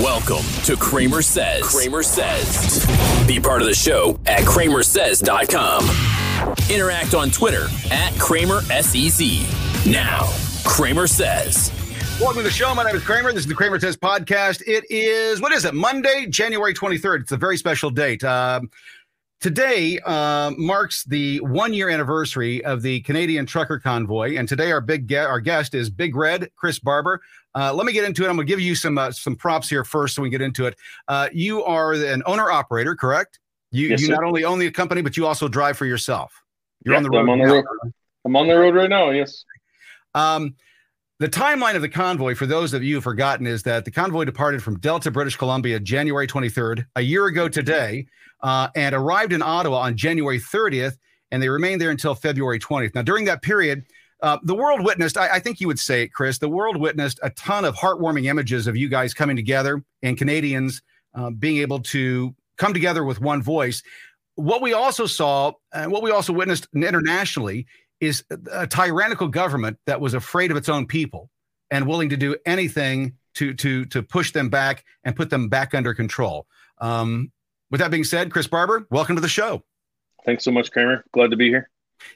Welcome to CramerSez. Kramer Says. Be part of the show at cramersez.com. Interact on Twitter at CramerSez. Now, CramerSez. Welcome to the show. My name is Cramer. This is the CramerSez podcast. It is, what is it? Monday, January 23rd. It's a very special date. Um, Today uh, marks the one year anniversary of the Canadian trucker convoy, and today our big ge- our guest is Big Red Chris Barber. Uh, let me get into it. I'm going to give you some uh, some props here first, so we get into it. Uh, you are an owner operator, correct? You Yes, you sir. not only own the company, but you also drive for yourself. You're on the road. I'm on the road. I'm on the road right now. Yes. Um, the timeline of the convoy, for those of you who've forgotten, is that the convoy departed from Delta, British Columbia, January 23rd, a year ago today, uh, and arrived in Ottawa on January 30th, and they remained there until February 20th. Now, during that period, uh, the world witnessed, I, I think you would say it, Chris, the world witnessed a ton of heartwarming images of you guys coming together and Canadians uh, being able to come together with one voice. What we also saw, and what we also witnessed internationally, is a tyrannical government that was afraid of its own people and willing to do anything to to to push them back and put them back under control. Um, with that being said, Chris Barber, welcome to the show. Thanks so much, Cramer. Glad to be here.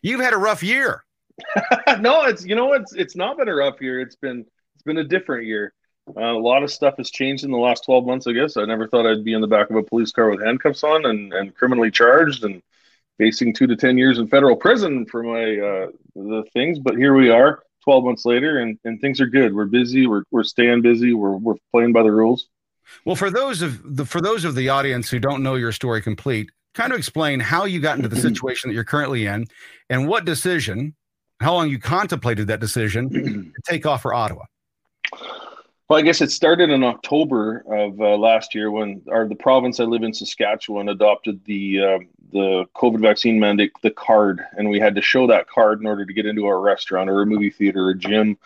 You've had a rough year. no, it's you know it's it's not been a rough year. It's been it's been a different year. Uh, a lot of stuff has changed in the last 12 months. I guess I never thought I'd be in the back of a police car with handcuffs on and and criminally charged and facing two to 10 years in federal prison for my uh, the things. But here we are, 12 months later, and and things are good. We're busy. We're we're staying busy. We're we're playing by the rules. Well, for those of the for those of the audience who don't know your story complete, kind of explain how you got into the situation that you're currently in, and what decision, how long you contemplated that decision to take off for Ottawa. Well, I guess it started in October of uh, last year when our the province I live in, Saskatchewan, adopted the uh, the COVID vaccine mandate, the card, and we had to show that card in order to get into our restaurant or a movie theater or a gym.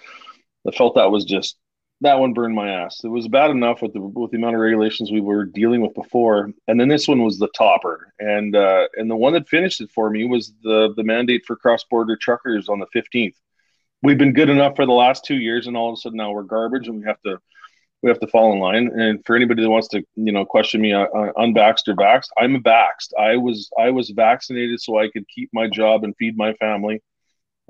I felt that was just that one burned my ass. It was bad enough with the with the amount of regulations we were dealing with before, and then this one was the topper. And uh, and the one that finished it for me was the the mandate for cross border truckers on the fifteenth we've been good enough for the last two years, and all of a sudden now we're garbage, and we have to we have to fall in line. And for anybody that wants to you know question me uh, uh, unvaxxed or vaxxed, I'm a vaxxed. I was I was vaccinated so I could keep my job and feed my family.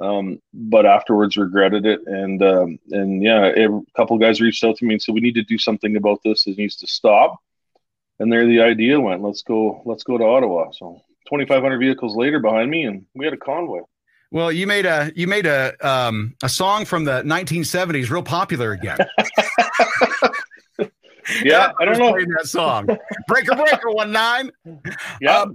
Um, but afterwards regretted it, and um, and yeah, a couple guys reached out to me and said we need to do something about this. It needs to stop. And there the idea went. Let's go. Let's go to Ottawa. So 2,500 vehicles later behind me, and we had a convoy. Well, you made a you made a um, a song from the 1970s real popular again. Yeah, I don't know. That song, Breaker Breaker One Nine. Yeah. Um,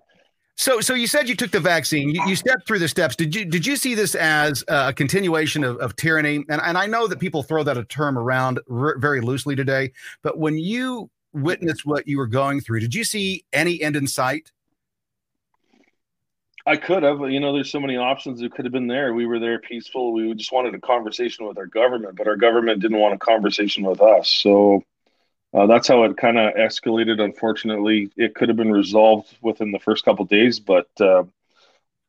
so, so you said you took the vaccine. You, you stepped through the steps. Did you did you see this as a continuation of, of tyranny? And and I know that people throw that a term around r- very loosely today. But when you witnessed what you were going through, did you see any end in sight? I could have. You know, there's so many options that could have been there. We were there peaceful. We just wanted a conversation with our government, but our government didn't want a conversation with us. So uh, that's how it kind of escalated. Unfortunately, it could have been resolved within the first couple days, but uh,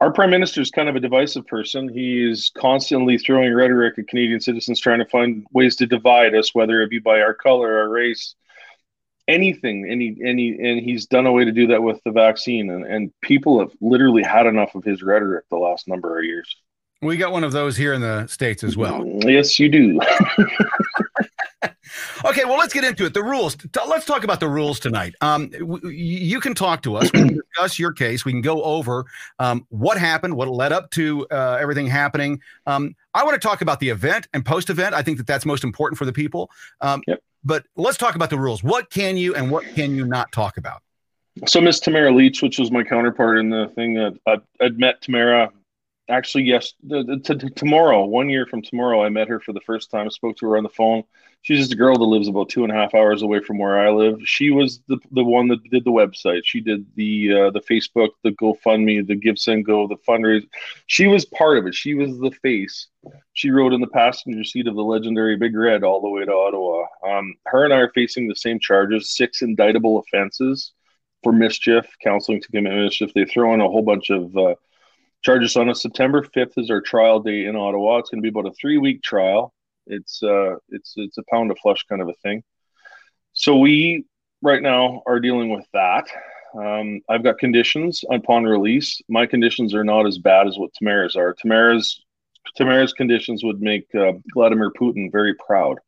our prime minister is kind of a divisive person. He's constantly throwing rhetoric at Canadian citizens, trying to find ways to divide us, whether it be by our color, our race, anything. Any, any, and he's done a way to do that with the vaccine. And, and people have literally had enough of his rhetoric the last number of years. We got one of those here in the states as well. Yes, you do. Okay, well, let's get into it. The rules. Let's talk about the rules tonight. Um, you can talk to us. We can discuss your case. We can go over um, what happened, what led up to uh, everything happening. Um, I want to talk about the event and post event. I think that that's most important for the people. Um, Yep. But let's talk about the rules. What can you and what can you not talk about? So Miss Tamara Lich, which was my counterpart in the thing, that I'd, I'd met Tamara actually, yes, the, the, t- tomorrow, one year from tomorrow, I met her for the first time. Spoke to her on the phone. She's just a girl that lives about two and a half hours away from where I live. She was the, the one that did the website. She did the uh, the Facebook, the GoFundMe, the Give Send Go, the fundraiser. She was part of it. She was the face. She rode in the passenger seat of the legendary Big Red all the way to Ottawa. Um, her and I are facing the same charges: six indictable offenses for mischief, counseling to commit mischief. They throw in a whole bunch of uh, charges on us. September 5th is our trial day in Ottawa. It's going to be about a three week trial. It's uh, it's it's a pound of flesh kind of a thing. So we right now are dealing with that. Um, I've got conditions upon release. My conditions are not as bad as what Tamara's are. Tamara's Tamara's conditions would make uh, Vladimir Putin very proud.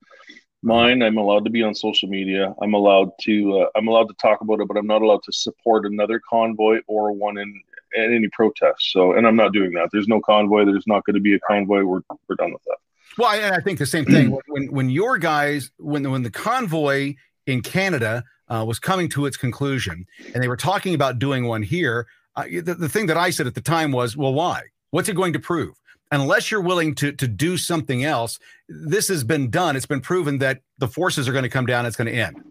Mine, I'm allowed to be on social media. I'm allowed to. Uh, I'm allowed to talk about it, but I'm not allowed to support another convoy or one in, in any protests. So, and I'm not doing that. There's no convoy. There's not going to be a convoy. We're we're done with that. Well, I, I think the same thing. when when your guys, when when the convoy in Canada uh, was coming to its conclusion, and they were talking about doing one here, uh, the, the thing that I said at the time was, well, why? What's it going to prove? unless you're willing to to do something else, this has been done. It's been proven that the forces are going to come down. It's going to end.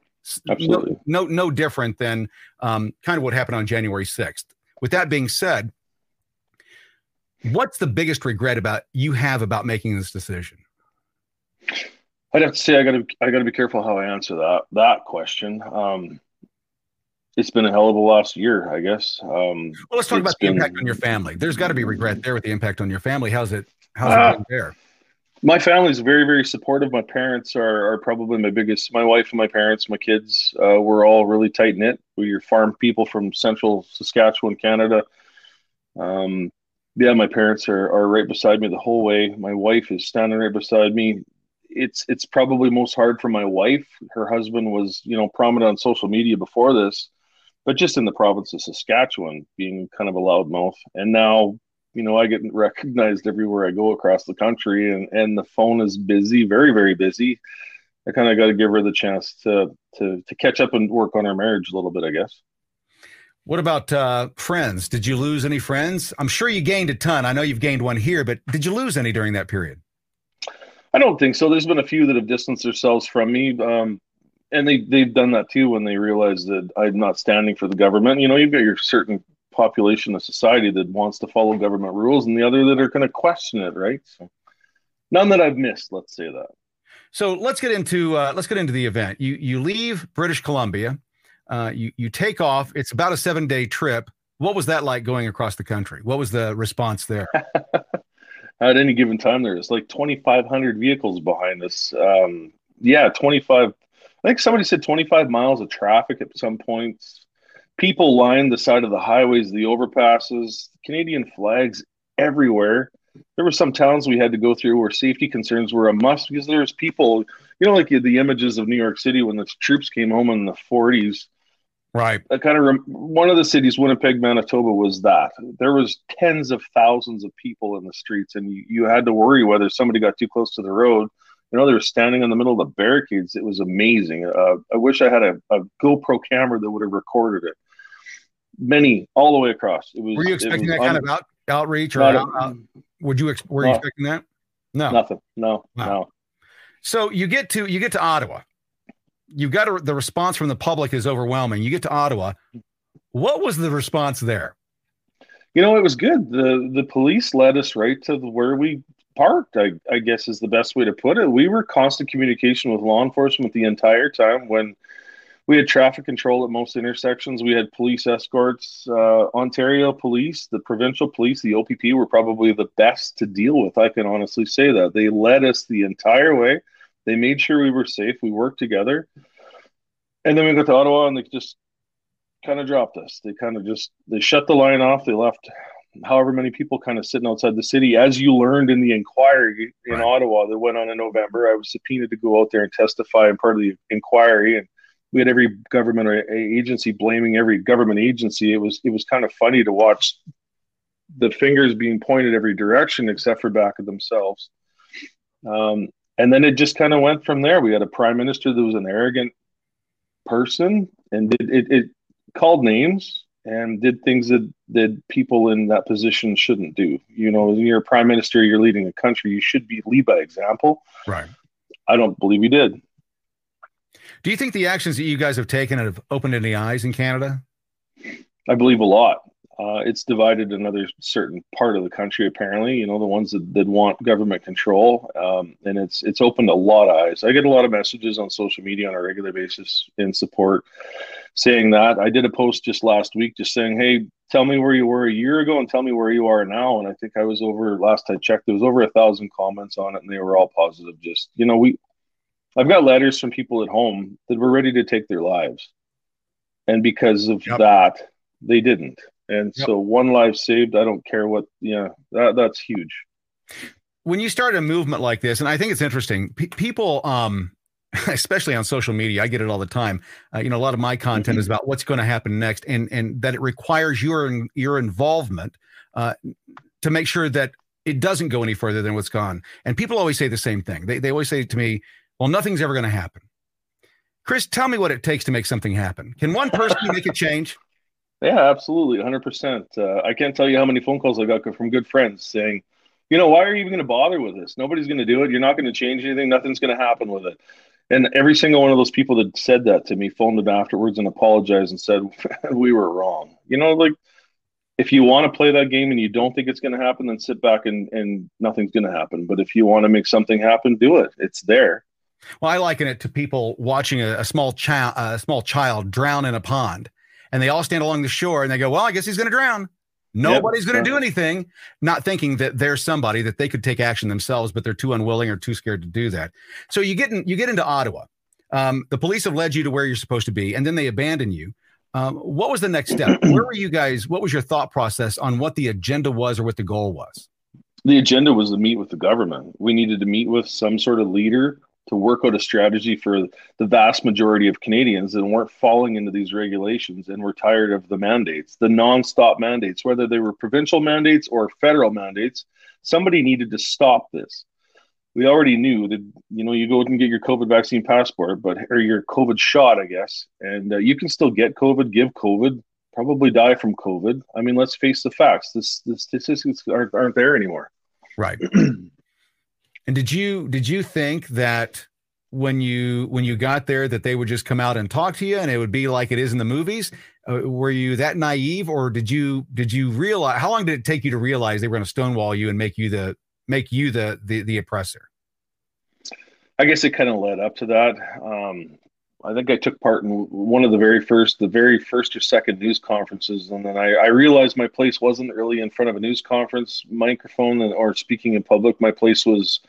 Absolutely. No, no, no different than um, kind of what happened on January 6th. With that being said, what's the biggest regret about you have about making this decision? I'd have to say I got to I got to be careful how I answer that that question. Um, it's been a hell of a last year, I guess. Um, well, let's talk about the been, impact on your family. There's got to be regret there with the impact on your family. How's it? How's uh, it been there? My family's very, very supportive. My parents are, are probably my biggest. My wife and my parents, my kids, uh, we're all really tight knit. We're farm people from central Saskatchewan, Canada. Um, yeah, my parents are, are right beside me the whole way. My wife is standing right beside me. It's it's probably most hard for my wife. Her husband was, you know, prominent on social media before this but just in the province of Saskatchewan, being kind of a loudmouth. And now, you know, I get recognized everywhere I go across the country, and and the phone is busy, very very busy. I kind of got to give her the chance to to to catch up and work on our marriage a little bit, I guess. What about uh, friends? Did you lose any friends? I'm sure you gained a ton. I know you've gained one here, but did you lose any during that period? I don't think so. There's been a few that have distanced themselves from me. Um, and they they've done that too when they realize that I'm not standing for the government. You know, you've got your certain population of society that wants to follow government rules, and the other that are going to question it, right? So, none that I've missed. Let's say that. So let's get into uh, let's get into the event. You you leave British Columbia, uh, you you take off. It's about a seven day trip. What was that like going across the country? What was the response there? At any given time, there's like 2,500 vehicles behind us. Um, yeah, 25 I think somebody said 25 miles of traffic at some points. People lined the side of the highways, the overpasses, Canadian flags everywhere. There were some towns we had to go through where safety concerns were a must because there was people, you know, like the images of New York City when the troops came home in the 40s. Right. That kind of rem- one of the cities, Winnipeg, Manitoba, was that there was tens of thousands of people in the streets, and you, you had to worry whether somebody got too close to the road you know, they were standing in the middle of the barricades. It was amazing. Uh, I wish I had a, a, GoPro camera that would have recorded it. Many all the way across. It was. Were you expecting that un- kind of out, outreach or out, out, would you? Ex- were you expecting that? No, nothing. No, wow. no. So you get to you get to Ottawa. You've got a, the response from the public is overwhelming. You get to Ottawa. What was the response there? You know, it was good. the The police led us right to the, where we parked, I, I guess is the best way to put it. We were constant communication with law enforcement the entire time when we had traffic control at most intersections. We had police escorts. Uh, Ontario police, the provincial police, the OPP were probably the best to deal with. I can honestly say that. They led us the entire way. They made sure we were safe. We worked together. And then we got to Ottawa and they just kind of dropped us. They kind of just they shut the line off. They left however many people kind of sitting outside the city. As you learned in the inquiry in right. Ottawa that went on in November, I was subpoenaed to go out there and testify in part of the inquiry, and we had every government or agency blaming every government agency. It was it was kind of funny to watch the fingers being pointed every direction except for back of themselves. Um, and then it just kind of went from there. We had a prime minister that was an arrogant person and it, it, it called names and did things that that people in that position shouldn't do. You know, when you're a prime minister, you're leading a country, you should be lead by example. Right. I don't believe he did. Do you think the actions that you guys have taken have opened any eyes in Canada? I believe a lot. Uh, it's divided another certain part of the country, apparently. You know, the ones that, that want government control, um, and it's it's opened a lot of eyes. I get a lot of messages on social media on a regular basis in support, saying that. I did a post just last week, just saying, "Hey, tell me where you were a year ago, and tell me where you are now." And I think I was over last I checked, there was over a thousand comments on it, and they were all positive. Just you know, we, I've got letters from people at home that were ready to take their lives, and because of yep. that, they didn't and yep. so one life saved, I don't care what, yeah, that, that's huge. When you start a movement like this, and I think it's interesting, pe- people, um, especially on social media, I get it all the time. Uh, you know, a lot of my content mm-hmm. is about what's going to happen next, and and that it requires your your involvement uh, to make sure that it doesn't go any further than what's gone. And people always say the same thing. They they always say to me, "Well, nothing's ever going to happen." Chris, tell me what it takes to make something happen. Can one person make a change? Yeah, absolutely, 100%. Uh, I can't tell you how many phone calls I got from good friends saying, you know, why are you even going to bother with this? Nobody's going to do it. You're not going to change anything. Nothing's going to happen with it. And every single one of those people that said that to me phoned them afterwards and apologized and said, we were wrong. You know, like if you want to play that game and you don't think it's going to happen, then sit back and, and nothing's going to happen. But if you want to make something happen, do it. It's there. Well, I liken it to people watching a, a small child, a small child drown in a pond and they all stand along the shore and they go, well, I guess he's going to drown. Nobody's yep. going to do anything, not thinking that there's somebody that they could take action themselves, but they're too unwilling or too scared to do that. So you get in, you get into Ottawa. Um, the police have led you to where you're supposed to be, and then they abandon you. Um, what was the next step? where were you guys? What was your thought process on what the agenda was or what the goal was? The agenda was to meet with the government. We needed to meet with some sort of leader to work out a strategy for the vast majority of Canadians that weren't falling into these regulations and were tired of the mandates, the nonstop mandates, whether they were provincial mandates or federal mandates. Somebody needed to stop this. We already knew that you know you go and get your COVID vaccine passport, but or your COVID shot, I guess, and uh, you can still get COVID, give COVID, probably die from COVID. I mean, let's face the facts. This the statistics aren't, aren't there anymore. Right. And did you did you think that when you when you got there that they would just come out and talk to you and it would be like it is in the movies? Uh, were you that naive, or did you did you realize how long did it take you to realize they were going to stonewall you and make you the make you the the, the oppressor? I guess it kind of led up to that. Um, I think I took part in one of the very first, the very first or second news conferences, and then I, I realized my place wasn't really in front of a news conference microphone or speaking in public. My place was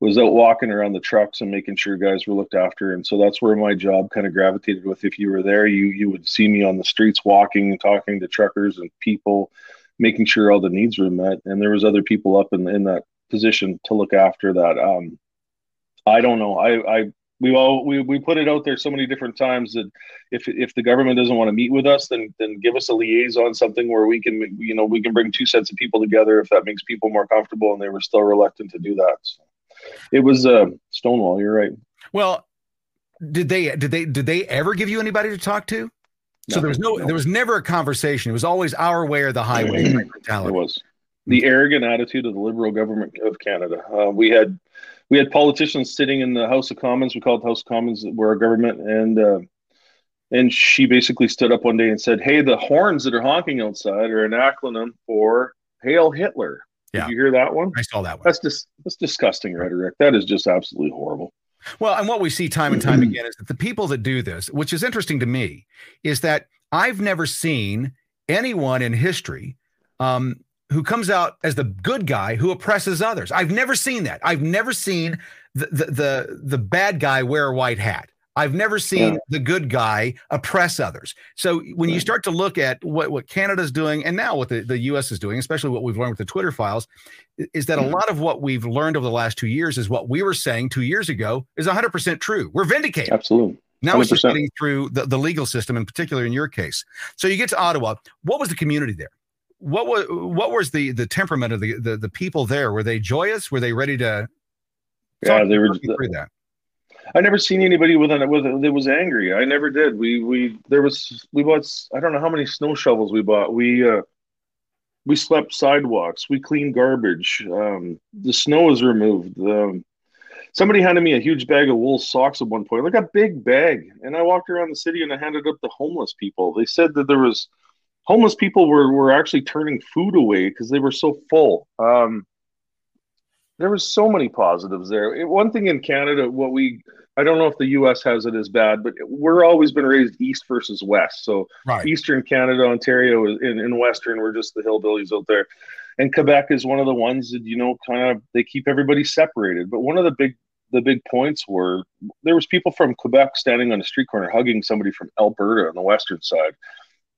was out walking around the trucks and making sure guys were looked after, and so that's where my job kind of gravitated with. If you were there, you you would see me on the streets walking and talking to truckers and people, making sure all the needs were met, and there was other people up in in that position to look after that. Um, I don't know. I, I we all we, we put it out there so many different times that if if the government doesn't want to meet with us then then give us a liaison something where we can you know we can bring two sets of people together if that makes people more comfortable and they were still reluctant to do that. So it was uh stonewall you're right. Well did they did they did they ever give you anybody to talk to? So there was no, no, there was never a conversation. It was always our way or the highway it was. The arrogant attitude of the liberal government of canada. Uh, we had we had politicians sitting in the House of Commons. We called House of Commons, where our government, and uh, and she basically stood up one day and said, "Hey, the horns that are honking outside are an acronym for Hail Hitler." Yeah. You hear that one? I saw that one. That's just that's disgusting rhetoric. That is just absolutely horrible. Well, and what we see time and time again is that the people that do this, which is interesting to me, is that I've never seen anyone in history um, who comes out as the good guy who oppresses others. I've never seen that. I've never seen the the the, the bad guy wear a white hat. I've never seen yeah. the good guy oppress others. So when you start to look at what, what Canada's doing and now what the, the US is doing, especially what we've learned with the Twitter files, is that a mm-hmm. lot of what we've learned over the last two years is what we were saying two years ago is 100% true. We're vindicated. Absolutely. 100%. Now it's just getting through the, the legal system, in particular in your case. So you get to Ottawa. What was the community there? What was what was the the temperament of the, the the people there? Were they joyous? Were they ready to? Yeah, they were. The, that. I never seen anybody with it with that was angry. I never did. We we there was we bought I don't know how many snow shovels we bought. We uh we swept sidewalks. We cleaned garbage. Um, the snow was removed. Um, somebody handed me a huge bag of wool socks at one point, like a big bag. And I walked around the city and I handed up to homeless people. They said that there was homeless people were were actually turning food away because they were so full. Um, there was so many positives there. One thing in Canada, what we I don't know if the U.S. has it as bad, but we're always been raised east versus west. So right. Eastern Canada, Ontario, in, in Western, we're just the hillbillies out there, and Quebec is one of the ones that you know kind of they keep everybody separated. But one of the big the big points were there was people from Quebec standing on a street corner hugging somebody from Alberta on the western side.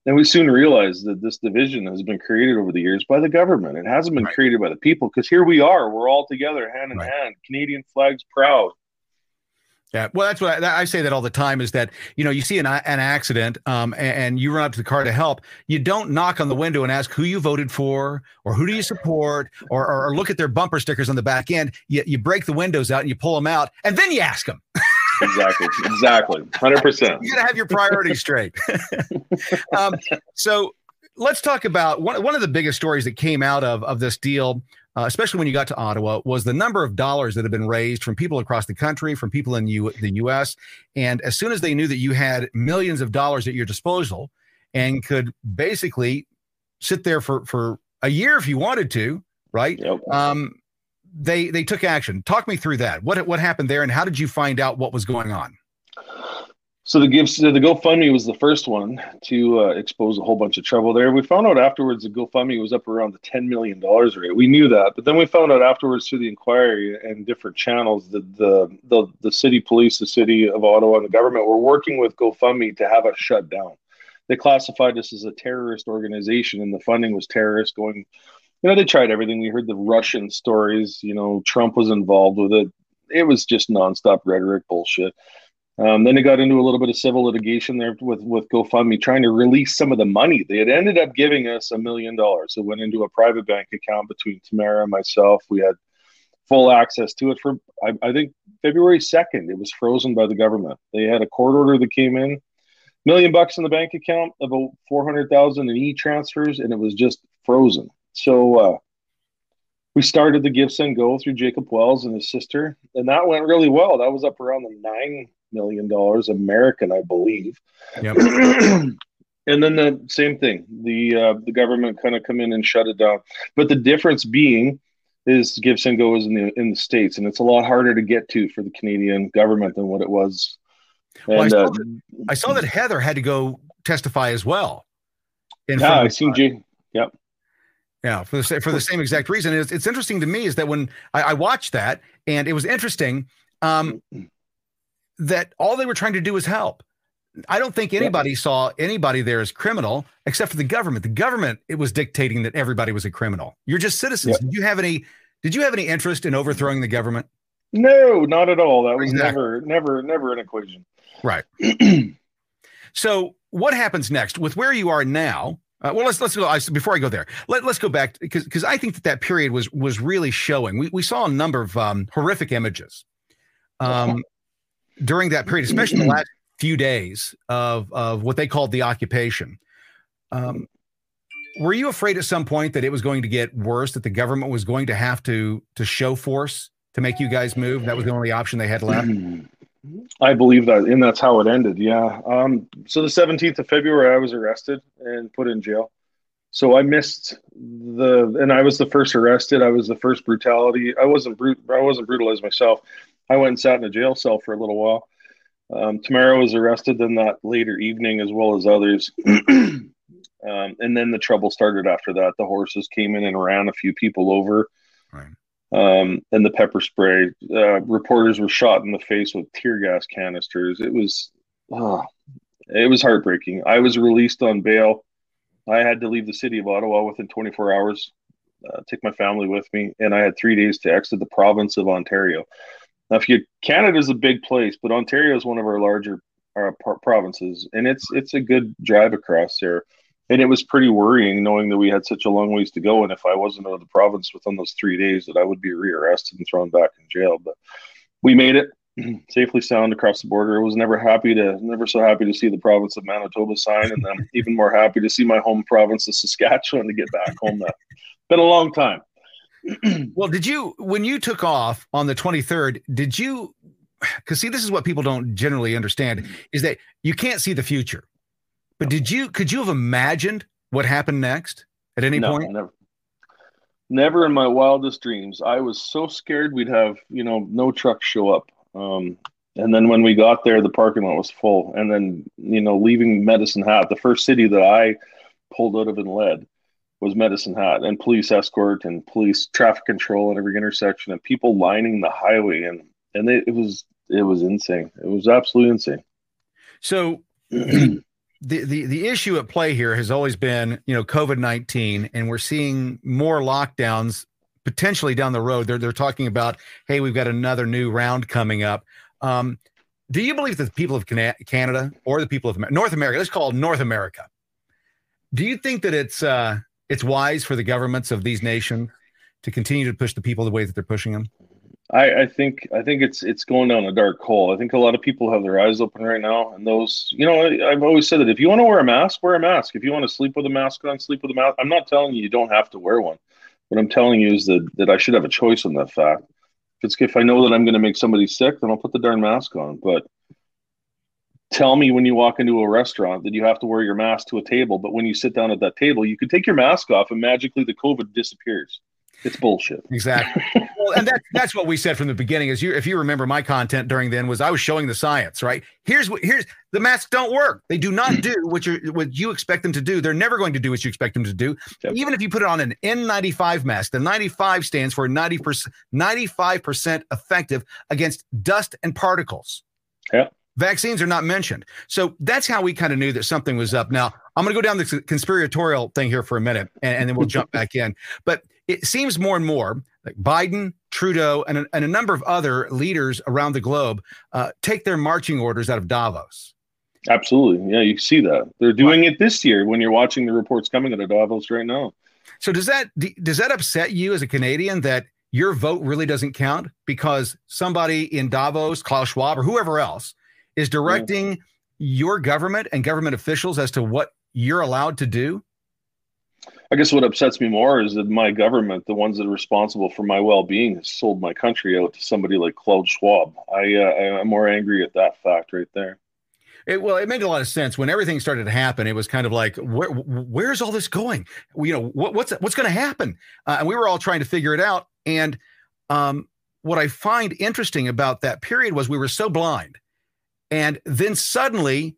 And we soon realized that this division has been created over the years by the government. It hasn't been right. created by the people because here we are, we're all together, hand in right. hand, Canadian flags proud. Yeah, well, that's what I, I, say that all the time is that you know you see an, an accident um, and, and, you run up to the car to help. You don't knock on the window and ask who you voted for or who do you support or, or, or look at their bumper stickers on the back end. You, you break the windows out and you pull them out and then you ask them. exactly, exactly, hundred percent. You got to have your priorities straight. um, so let's talk about one one of the biggest stories that came out of of this deal uh, especially when you got to Ottawa, was the number of dollars that have been raised from people across the country, from people in U- the U.S. And as soon as they knew that you had millions of dollars at your disposal and could basically sit there for for a year if you wanted to, right? Yep. Um, they they took action. Talk me through that. What what happened there, and how did you find out what was going on? So the the GoFundMe was the first one to uh, expose a whole bunch of trouble there. We found out afterwards the GoFundMe was up around the ten million dollars rate. We knew that, but then we found out afterwards through the inquiry and different channels that the the the city police, the city of Ottawa, and the government were working with GoFundMe to have us shut down. They classified us as a terrorist organization, and the funding was terrorist. Going, you know, they tried everything. We heard the Russian stories. You know, Trump was involved with it. It was just nonstop rhetoric bullshit. Um, then they got into a little bit of civil litigation there with with GoFundMe, trying to release some of the money. They had ended up giving us a million dollars. It went into a private bank account between Tamara and myself. We had full access to it for I, I think February second. It was frozen by the government. They had a court order that came in, million bucks in the bank account, about four hundred thousand in e transfers, and it was just frozen. So uh, we started the Give Send Go through Jacob Wells and his sister, and that went really well. That was up around the nine million dollars American, I believe. Yep. and then the same thing, the uh, the government kind of come in and shut it down. But the difference being is Give Send Go is in the in the states, and it's a lot harder to get to for the Canadian government than what it was. And, well, I, saw uh, that, I, saw that, Heather had to go testify as well. yeah, I seen Jay. Yep. Yeah, for the for the same exact reason. It's, it's interesting to me is that when I, I watched that, and it was interesting. Um, that all they were trying to do was help. I don't think anybody yeah. saw anybody there as criminal except for the government. The government it was dictating that everybody was a criminal. You're just citizens. Yeah. Did you have any did you have any interest in overthrowing the government? No, not at all. That was exactly. never never never an equation. Right. so, what happens next with where you are now? Uh, well, let's let's go. I, before I go there, let, let's go back because because I think that that period was was really showing. We we saw a number of um, horrific images. Um, during that period, especially the last few days of of what they called the occupation. Um, were you afraid at some point that it was going to get worse, that the government was going to have to to show force to make you guys move? That was the only option they had left. I believe that, and that's how it ended. Yeah. Um, so the 17th of February, I was arrested and put in jail. So I missed the, and I was the first arrested. I was the first brutality. I wasn't brute. I wasn't brutalized myself. I went and sat in a jail cell for a little while. Um, Tamara was arrested then that later evening, as well as others. um, and then the trouble started after that. The horses came in and ran a few people over. Right. Um, and the pepper spray. Uh, reporters were shot in the face with tear gas canisters. It was, oh, it was heartbreaking. I was released on bail. I had to leave the city of Ottawa within 24 hours, uh, take my family with me, and I had three days to exit the province of Ontario. Now, if you Canada is a big place, but Ontario is one of our larger uh, provinces, and it's it's a good drive across there. And it was pretty worrying knowing that we had such a long ways to go, and if I wasn't out of the province within those three days, that I would be rearrested and thrown back in jail. But we made it. safely sound across the border. I was never happy to, never so happy to see the province of Manitoba sign, and I'm even more happy to see my home province of Saskatchewan to get back home. That been a long time. well, did you when you took off on the 23rd? Did you? Because see, this is what people don't generally understand is that you can't see the future. But did you? Could you have imagined what happened next at any no, point? Never. Never in my wildest dreams. I was so scared we'd have, you know, no trucks show up. Um, and then when we got there, the parking lot was full. And then, you know, leaving Medicine Hat, the first city that I pulled out of and led was Medicine Hat, and police escort and police traffic control at every intersection, and people lining the highway, and and they, it was it was insane. It was absolutely insane. So. the, the the issue at play here has always been, you know, COVID nineteen, and we're seeing more lockdowns potentially down the road. They're they're talking about, hey, we've got another new round coming up. Um, do you believe that the people of Canada or the people of North America, let's call it North America, do you think that it's uh, it's wise for the governments of these nations to continue to push the people the way that they're pushing them? I, I, think I think it's it's going down a dark hole. I think a lot of people have their eyes open right now, and those you know I, have always said that if you want to wear a mask, wear a mask. If you want to sleep with a mask on, sleep with a mask. I'm not telling you you don't have to wear one. What I'm telling you is that that I should have a choice on that fact. If it's if I know that I'm going to make somebody sick, then I'll put the darn mask on. But tell me when you walk into a restaurant that you have to wear your mask to a table, but when you sit down at that table, you can take your mask off and magically the COVID disappears. It's bullshit. Exactly. well, and that's that's what we said from the beginning. Is you if you remember my content during then was I was showing the science, right? Here's what here's the masks don't work. They do not hmm. do what you what you expect them to do. They're never going to do what you expect them to do. Yep. Even if you put it on an N95 mask, the 95 stands for 90% 95% effective against dust and particles. Yeah. Vaccines are not mentioned. So that's how we kind of knew that something was up. Now, I'm going to go down the conspiratorial thing here for a minute and, and then we'll jump back in. But it seems more and more like Biden, Trudeau, and a, and a number of other leaders around the globe uh, take their marching orders out of Davos. Absolutely. Yeah, you see that. They're doing it this year when you're watching the reports coming out of Davos right now. So does that does that upset you as a Canadian that your vote really doesn't count because somebody in Davos, Klaus Schwab, or whoever else is directing yeah. your government and government officials as to what you're allowed to do? I guess what upsets me more is that my government, the ones that are responsible for my well-being, has sold my country out to somebody like Klaus Schwab. I, uh, I'm more angry at that fact right there. It, well, it made a lot of sense when everything started to happen. It was kind of like, where, where's all this going? You know, what, what's what's going to happen? Uh, and we were all trying to figure it out. And um, what I find interesting about that period was we were so blind and then suddenly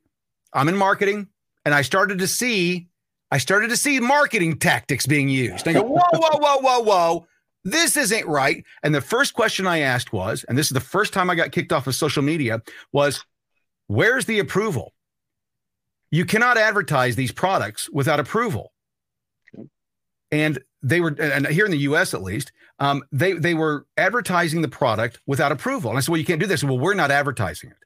I'm in marketing and I started to see I started to see marketing tactics being used. I go, whoa, whoa, whoa, whoa, whoa. This isn't right. And the first question I asked was, and this is the first time I got kicked off of social media, was where's the approval? You cannot advertise these products without approval. And they were, and here in the US at least, um, they they were advertising the product without approval. And I said, well, you can't do this. Well, we're not advertising it.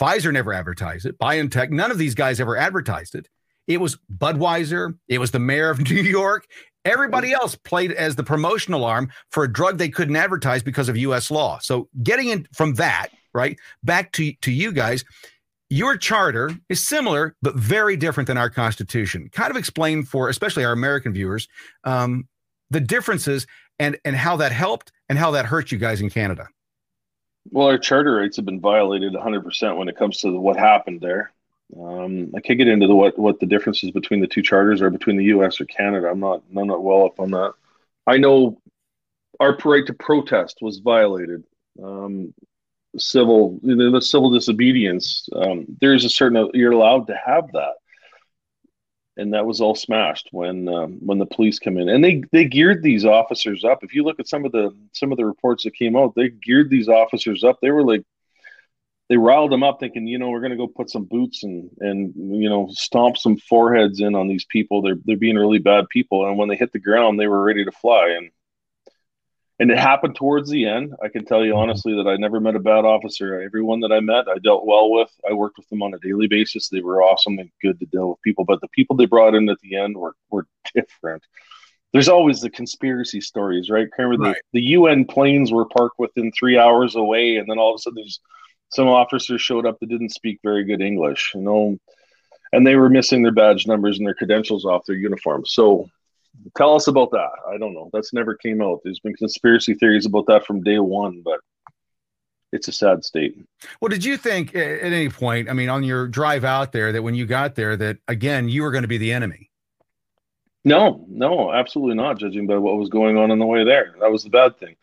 Pfizer never advertised it. BioNTech, none of these guys ever advertised it. It was Budweiser. It was the mayor of New York. Everybody else played as the promotional arm for a drug they couldn't advertise because of U.S. law. So getting in from that, right, back to, to you guys, your charter is similar but very different than our Constitution. Kind of explain for especially our American viewers um, the differences and and how that helped and how that hurt you guys in Canada. Well, our charter rights have been violated 100% when it comes to what happened there. Um, I can't get into the, what what the differences between the two charters are between the U.S. or Canada. I'm not I'm not well up on that. I know our right to protest was violated. Um, civil the civil disobedience. Um, there's a certain you're allowed to have that and that was all smashed when um, when the police come in and they they geared these officers up if you look at some of the some of the reports that came out they geared these officers up they were like they riled them up thinking you know we're going to go put some boots and and you know stomp some foreheads in on these people they're they're being really bad people and when they hit the ground they were ready to fly and and it happened towards the end. I can tell you mm-hmm. honestly that I never met a bad officer. Everyone that I met, I dealt well with. I worked with them on a daily basis. They were awesome and good to deal with people. But the people they brought in at the end were were different. There's always the conspiracy stories, right? Remember right. the, the UN planes were parked within three hours away, and then all of a sudden there's some officers showed up that didn't speak very good English, you know, and they were missing their badge numbers and their credentials off their uniforms. So tell us about that. I don't know. That's never came out. There's been conspiracy theories about that from day one, but it's a sad state. Well, did you think at any point, I mean, on your drive out there, that when you got there, that again, you were going to be the enemy? No, no, absolutely not. Judging by what was going on on the way there, that was the bad thing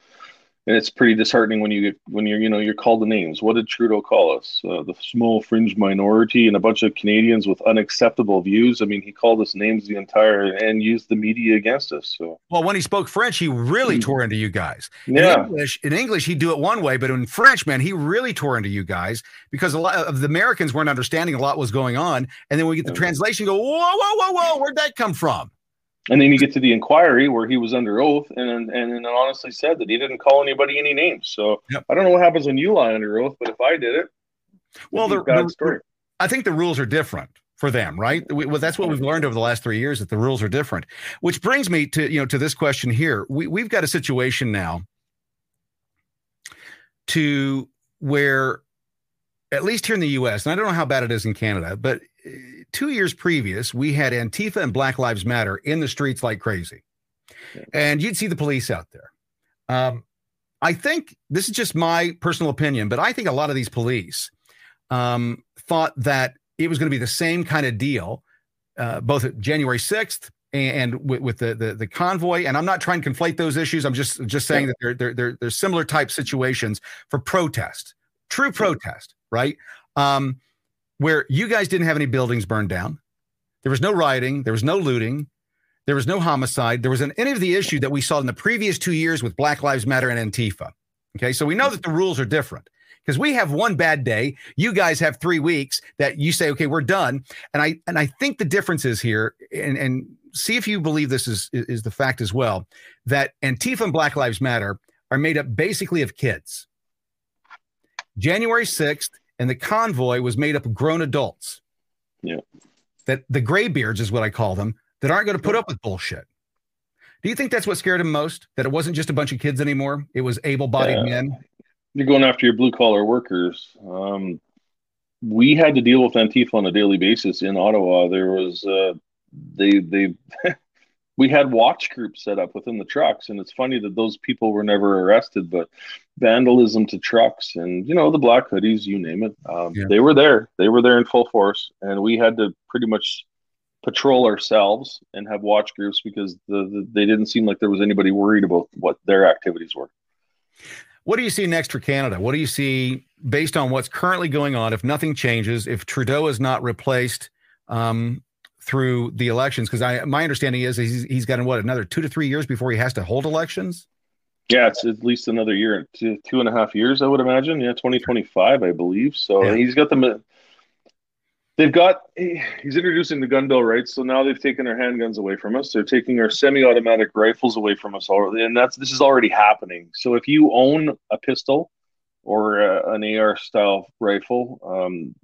and it's pretty disheartening when you get when you're you know you're called the names. What did Trudeau call us? Uh, the small fringe minority and a bunch of Canadians with unacceptable views. I mean, he called us names the entire and used the media against us. So well, when he spoke French, he really mm. tore into you guys. Yeah. In English, in English, he'd do it one way, but in French, man, he really tore into you guys because a lot of the Americans weren't understanding a lot was going on, and then we get the translation. Go whoa, whoa, whoa, whoa! Where'd that come from? And then you get to the inquiry where he was under oath and and, and honestly said that he didn't call anybody any names. So yep. I don't know what happens when you lie under oath, but if I did it, well, the, bad story. I think the rules are different for them, right? We, well, that's what we've learned over the last three years that the rules are different. Which brings me to you know to this question here. We we've got a situation now to where at least here in the U.S. and I don't know how bad it is in Canada, but two years previous, we had Antifa and Black Lives Matter in the streets like crazy. And you'd see the police out there. Um, I think this is just my personal opinion, but I think a lot of these police um, thought that it was going to be the same kind of deal, uh, both January 6th and, and with, with, the, the, the convoy. And I'm not trying to conflate those issues. I'm just just saying that they're, they're, they're, they're similar type situations for protest, true protest, right? Um, where you guys didn't have any buildings burned down. There was no rioting, there was no looting, there was no homicide, there wasn't any of the issue that we saw in the previous two years with Black Lives Matter and Antifa. Okay, so we know that the rules are different because we have one bad day. You guys have three weeks that you say okay we're done. And i and i think the difference is here and and see if you believe this is is the fact as well that antifa and black lives matter are made up basically of kids. January 6th and the convoy was made up of grown adults. Yeah. That the graybeards is what I call them that aren't going to put up with bullshit. Do you think that's what scared him most? That it wasn't just a bunch of kids anymore? It was able-bodied yeah. men. You're going after your blue collar workers. Um, we had to deal with Antifa on a daily basis in Ottawa. There was uh, they they we had watch groups set up within the trucks and it's funny that those people were never arrested but vandalism to trucks and you know the black hoodies you name it um, yeah. they were there. They were there in full force and we had to pretty much patrol ourselves and have watch groups because the, the, they didn't seem like there was anybody worried about what their activities were. What do you see next for canada? What do you see based on what's currently going on? If nothing changes if trudeau is not replaced um, through the elections? Because I my understanding is he's he's got what another two to three years before he has to hold elections. Yeah, it's at least another year, two, two and a half years, I would imagine. Yeah, twenty twenty five, I believe. So yeah. he's got them. They've got he's introducing the gun bill, right? So now they've taken our handguns away from us. They're taking our semi-automatic rifles away from us already, and that's this is already happening. So if you own a pistol or a, an AR style rifle, um,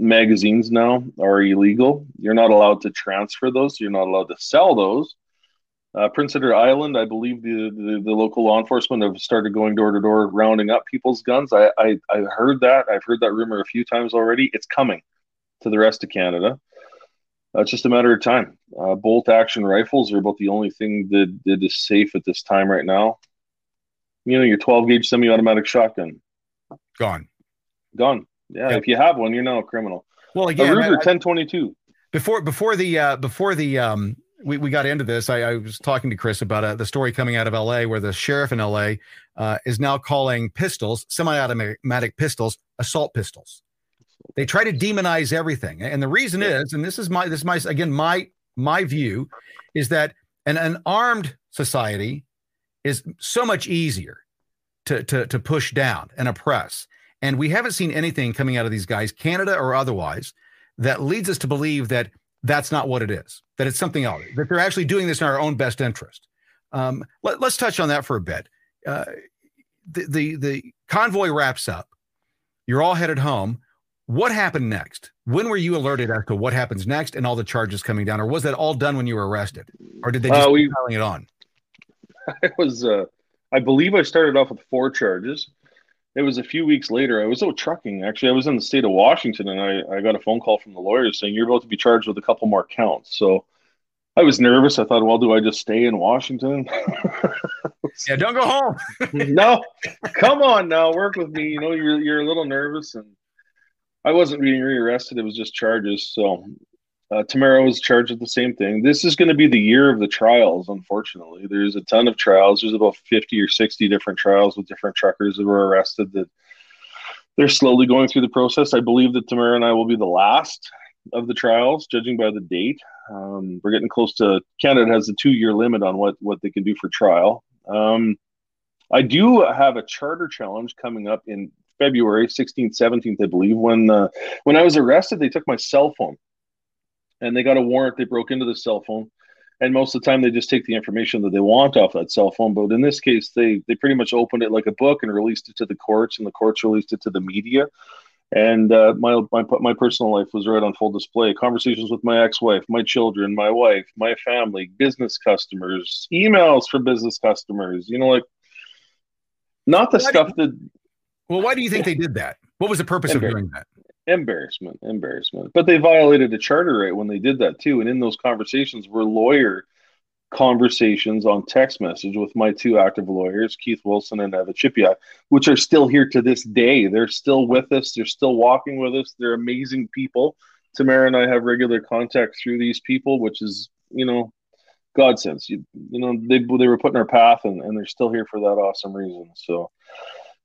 magazines now are illegal. You're not allowed to transfer those. You're not allowed to sell those. Uh, Prince Edward Island, I believe the, the, the, local law enforcement have started going door to door rounding up people's guns. I, I, I heard that. I've heard that rumor a few times already. It's coming to the rest of Canada. Uh, it's just a matter of time. Uh, bolt action rifles are about the only thing that, that is safe at this time right now. You know, your 12 gauge semi automatic shotgun. Gone. Gone. Yeah, if you have one, you're not a criminal. Well, again, a Ruger 1022. Before before the uh, before the um, we, we got into this, I, I was talking to Chris about uh, the story coming out of LA where the sheriff in LA uh, is now calling pistols, semi-automatic pistols, assault pistols. They try to demonize everything, and the reason is, and this is my this is my again my my view, is that an, an armed society is so much easier to to to push down and oppress and we haven't seen anything coming out of these guys, Canada or otherwise, that leads us to believe that that's not what it is, that it's something else, that they're actually doing this in our own best interest. Um, let, us touch on that for a bit. Uh, the, the, the convoy wraps up. You're all headed home. What happened next? When were you alerted as to what happens next and all the charges coming down, or was that all done when you were arrested, or did they just uh, we, piling it on? It was. Uh, I believe I started off with four charges it was a few weeks later. I was out trucking. Actually, I was in the state of Washington, and I, I got a phone call from the lawyers saying you're about to be charged with a couple more counts. So I was nervous. I thought, well, do I just stay in Washington? yeah, don't go home. no, come on now, work with me. You know, you're you're a little nervous, and I wasn't being rearrested. It was just charges. So uh, Tamara was charged with the same thing. This is going to be the year of the trials, unfortunately. There's a ton of trials. There's about 50 or 60 different trials with different truckers that were arrested that they're slowly going through the process. I believe that Tamara and I will be the last of the trials, judging by the date. Um, we're getting close to Canada has a two year limit on what, what they can do for trial. Um, I do have a charter challenge coming up in February 16th, 17th, I believe. When uh, when I was arrested, they took my cell phone and they got a warrant. They broke into the cell phone, and most of the time they just take the information that they want off that cell phone. But in this case, they they pretty much opened it like a book and released it to the courts, and the courts released it to the media. And uh, my, my my personal life was right on full display. Conversations with my ex-wife, my children, my wife, my family, business customers, emails for business customers. You know, like not the why stuff that. Well, why do you think they did that? What was the purpose of doing that? Embarrassment embarrassment. But they violated the charter right when they did that too. And in those conversations were lawyer conversations on text message with my two active lawyers keith wilson and eva chipiuk which are still here to this day. They're still with us. They're still walking with us. They're amazing people. Tamara and i have regular contact through these people which is you know god sense you, you know they, they were put in our path and, and they're still here for that awesome reason. So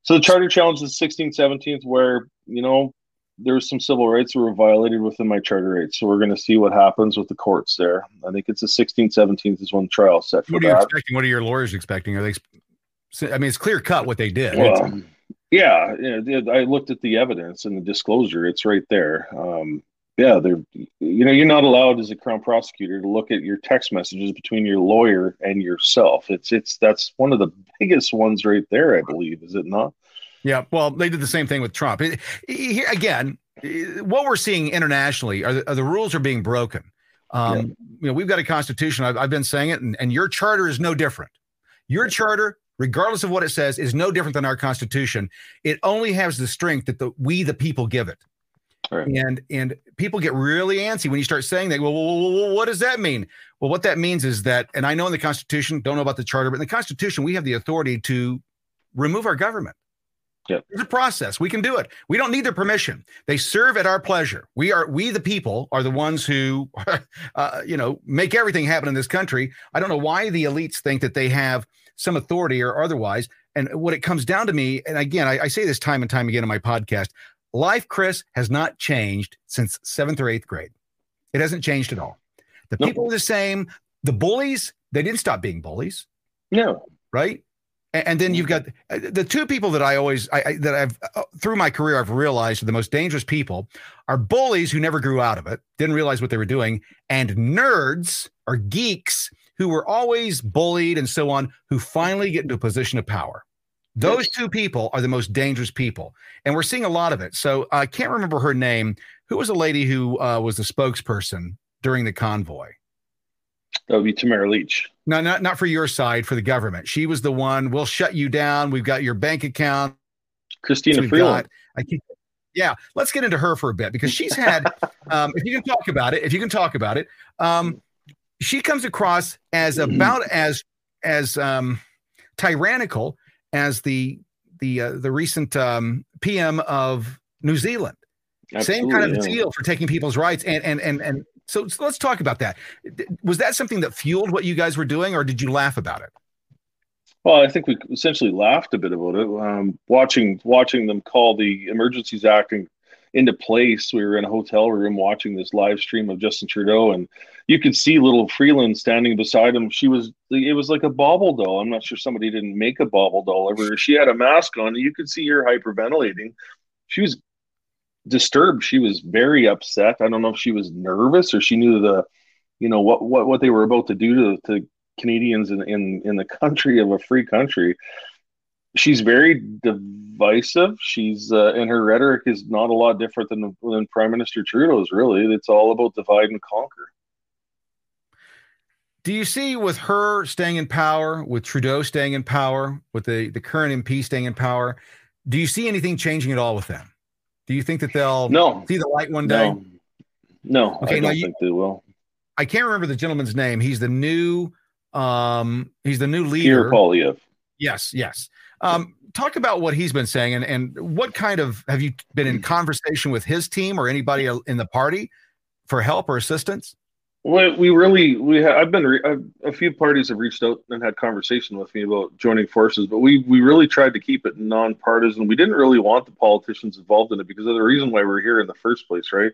so the charter challenge is 16th 17th where you know there's some civil rights that were violated within my charter rights. So we're going to see what happens with the courts there. I think it's the 16th, 17th is when trial set for what are that. You expecting? What are your lawyers expecting? Are they? I mean, it's clear cut what they did. Well, yeah, yeah, I looked at the evidence and the disclosure. It's right there. Um, yeah, they're you know you're not allowed as a crown prosecutor to look at your text messages between your lawyer and yourself. It's it's that's one of the biggest ones right there, I believe. Is it not? Yeah, well, they did the same thing with Trump. Here again, what we're seeing internationally are the, are the rules are being broken. Um, yeah. You know, we've got a constitution. I've, I've been saying it, and, and your charter is no different. Your charter, regardless of what it says, is no different than our constitution. It only has the strength that the we the people give it. Right. And and people get really antsy when you start saying that. Well, well, well, what does that mean? Well, what that means is that, and I know in the Constitution, don't know about the Charter, but in the Constitution, we have the authority to remove our government. Yeah. There's a process. We can do it. We don't need their permission. They serve at our pleasure. We are we the people are the ones who uh, you know make everything happen in this country. I don't know why the elites think that they have some authority or otherwise. And what it comes down to me, and again, I, I say this time and time again in my podcast, life, Chris, has not changed since seventh or eighth grade. It hasn't changed at all. The nope. people are the same. The bullies, they didn't stop being bullies. No. Right? And then you've got uh, the two people that I always I, I, that I've uh, through my career I've realized are the most dangerous people are bullies who never grew out of it, didn't realize what they were doing, and nerds or geeks who were always bullied and so on, who finally get into a position of power. Those two people are the most dangerous people, and we're seeing a lot of it. So I can't remember her name. Who was a lady who uh, was the spokesperson during the convoy? That would be Tamara Lich. No, not not for your side, for the government. She was the one. We'll shut you down. We've got your bank account. Chrystia Freeland. I keep, yeah, let's get into her for a bit because she's had. um, if you can talk about it, if you can talk about it, um, she comes across as about as as um, tyrannical as the the uh, the recent um, PM of New Zealand. Absolutely, Same kind of yeah. deal for taking people's rights and and and and so, so let's talk about that. Was that something that fueled what you guys were doing, or did you laugh about it? Well, I think we essentially laughed a bit about it. Um, watching watching them call the Emergencies Act into place. We were in a hotel room watching this live stream of Justin Trudeau, and you could see little Freeland standing beside him. She was it was like a bobble doll. I'm not sure somebody didn't make a bobble doll ever. She had a mask on. and You could see her hyperventilating. She was disturbed. She was very upset. I don't know if she was nervous or she knew the, you know, what what what they were about to do to, to Canadians in, in in the country of a free country. She's very divisive. She's uh, and her rhetoric is not a lot different than than Prime Minister Trudeau's. Really, it's all about divide and conquer. Do you see with her staying in power, with Trudeau staying in power, with the the current MP staying in power? Do you see anything changing at all with them? Do you think that they'll no see the light one day? no no Okay, I don't you- think they will. I can't remember the gentleman's name. He's the new um he's the new Pierre leader. Poilievre. Yes, yes. Um talk about what he's been saying and and what kind of have you been in conversation with his team or anybody in the party for help or assistance? We really we ha- I've been re- I've, a few parties have reached out and had conversation with me about joining forces, but we we really tried to keep it nonpartisan. We didn't really want the politicians involved in it because of the reason why we're here in the first place, right?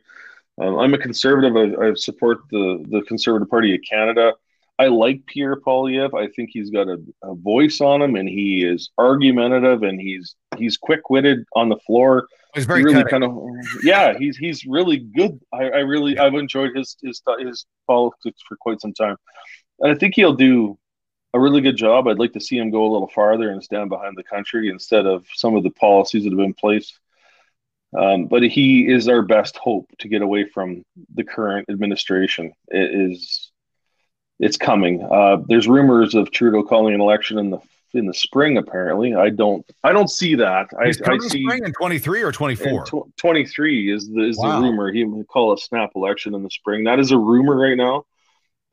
Um, I'm a conservative. I, I support the the Conservative Party of Canada. I like Pierre Poilievre. I think he's got a, a voice on him, and he is argumentative, and he's he's quick witted on the floor. He's very really kind of yeah he's he's really good. I, I really i've enjoyed his his his politics for quite some time. And i think he'll do a really good job. I'd like to see him go a little farther and stand behind the country instead of some of the policies that have been placed. um, but he is our best hope to get away from the current administration. It is it's coming. Uh, there's rumors of trudeau calling an election in the in the spring apparently i don't i don't see that i, He's I coming see spring in 23 or twenty four. Tw- twenty three is the is Wow. the rumor. He would call a snap election in the spring. That is a rumor right now.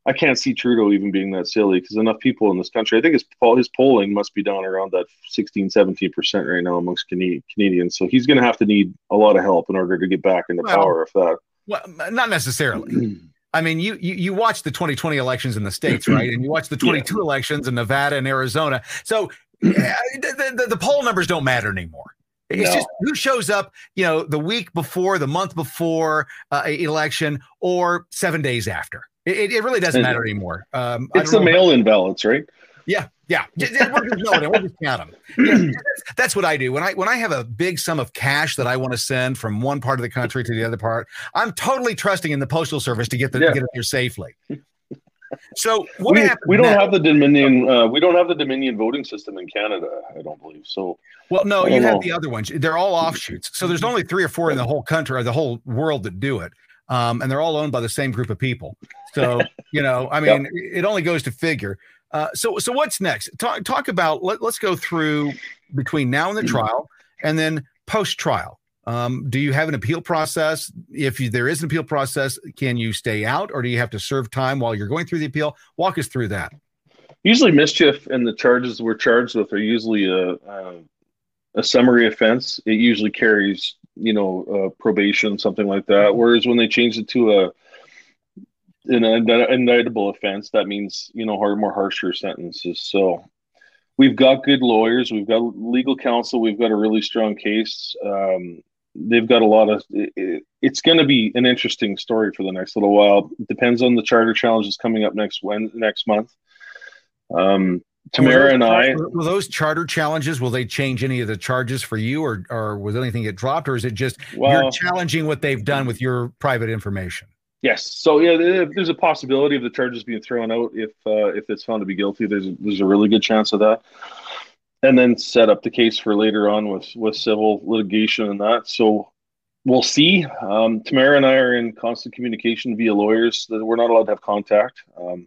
I can't see Trudeau even being that silly because enough people in this country. I think his his polling must be down around that 16, 17 percent right now amongst Canadians. So he's going to have to need a lot of help in order to get back into Well, power. If that, Well, not necessarily. I mean, you, you you watch the 2020 elections in the states, right? And you watch the 22 elections in Nevada and Arizona. So yeah, the, the, the poll numbers don't matter anymore. It's No. just who shows up, you know, the week before, the month before uh, election, or seven days after. It, it really doesn't matter anymore. Um, it's the mail-in ballots, right? Yeah, yeah. Just, we'll just know it. We'll just count them. Yeah, that's, that's what I do when I when I have a big sum of cash that I want to send from one part of the country to the other part. I'm totally trusting in the postal service to get the Yeah. get it there safely. So what we, we don't next? have the Dominion. Uh, we don't have the Dominion voting system in Canada. I don't believe so. Well, no, you don't have know. the other ones. They're all offshoots. So there's only three or four in the whole country or the whole world that do it. Um, and they're all owned by the same group of people. So, you know, I mean, it only goes to figure. Uh, so, so what's next? Talk, talk about, let, let's go through between now and the trial and then post trial. Um, do you have an appeal process? If you, there is an appeal process, can you stay out or do you have to serve time while you're going through the appeal? Walk us through that. Usually, mischief and the charges we're charged with are usually a a, a summary offense. It usually carries, you know, uh, probation, something like that. Whereas when they change it to a an indictable offense, that means you know hard, more harsher sentences. So we've got good lawyers, we've got legal counsel, we've got a really strong case. Um, they've got a lot of. It, it- it's going to be an interesting story for the next little while. It depends on the charter challenges coming up next when next month. Um, Tamara and I. will those charter challenges will they change any of the charges for you or or was anything get dropped or is it just you're challenging what they've done with your private information yes. So yeah, there's a possibility of the charges being thrown out if uh, if it's found to be guilty. There's there's a really good chance of that, and then set up the case for later on with with civil litigation and that. So we'll see. Um, Tamara and I are in constant communication via lawyers. That we're not allowed to have contact. Um,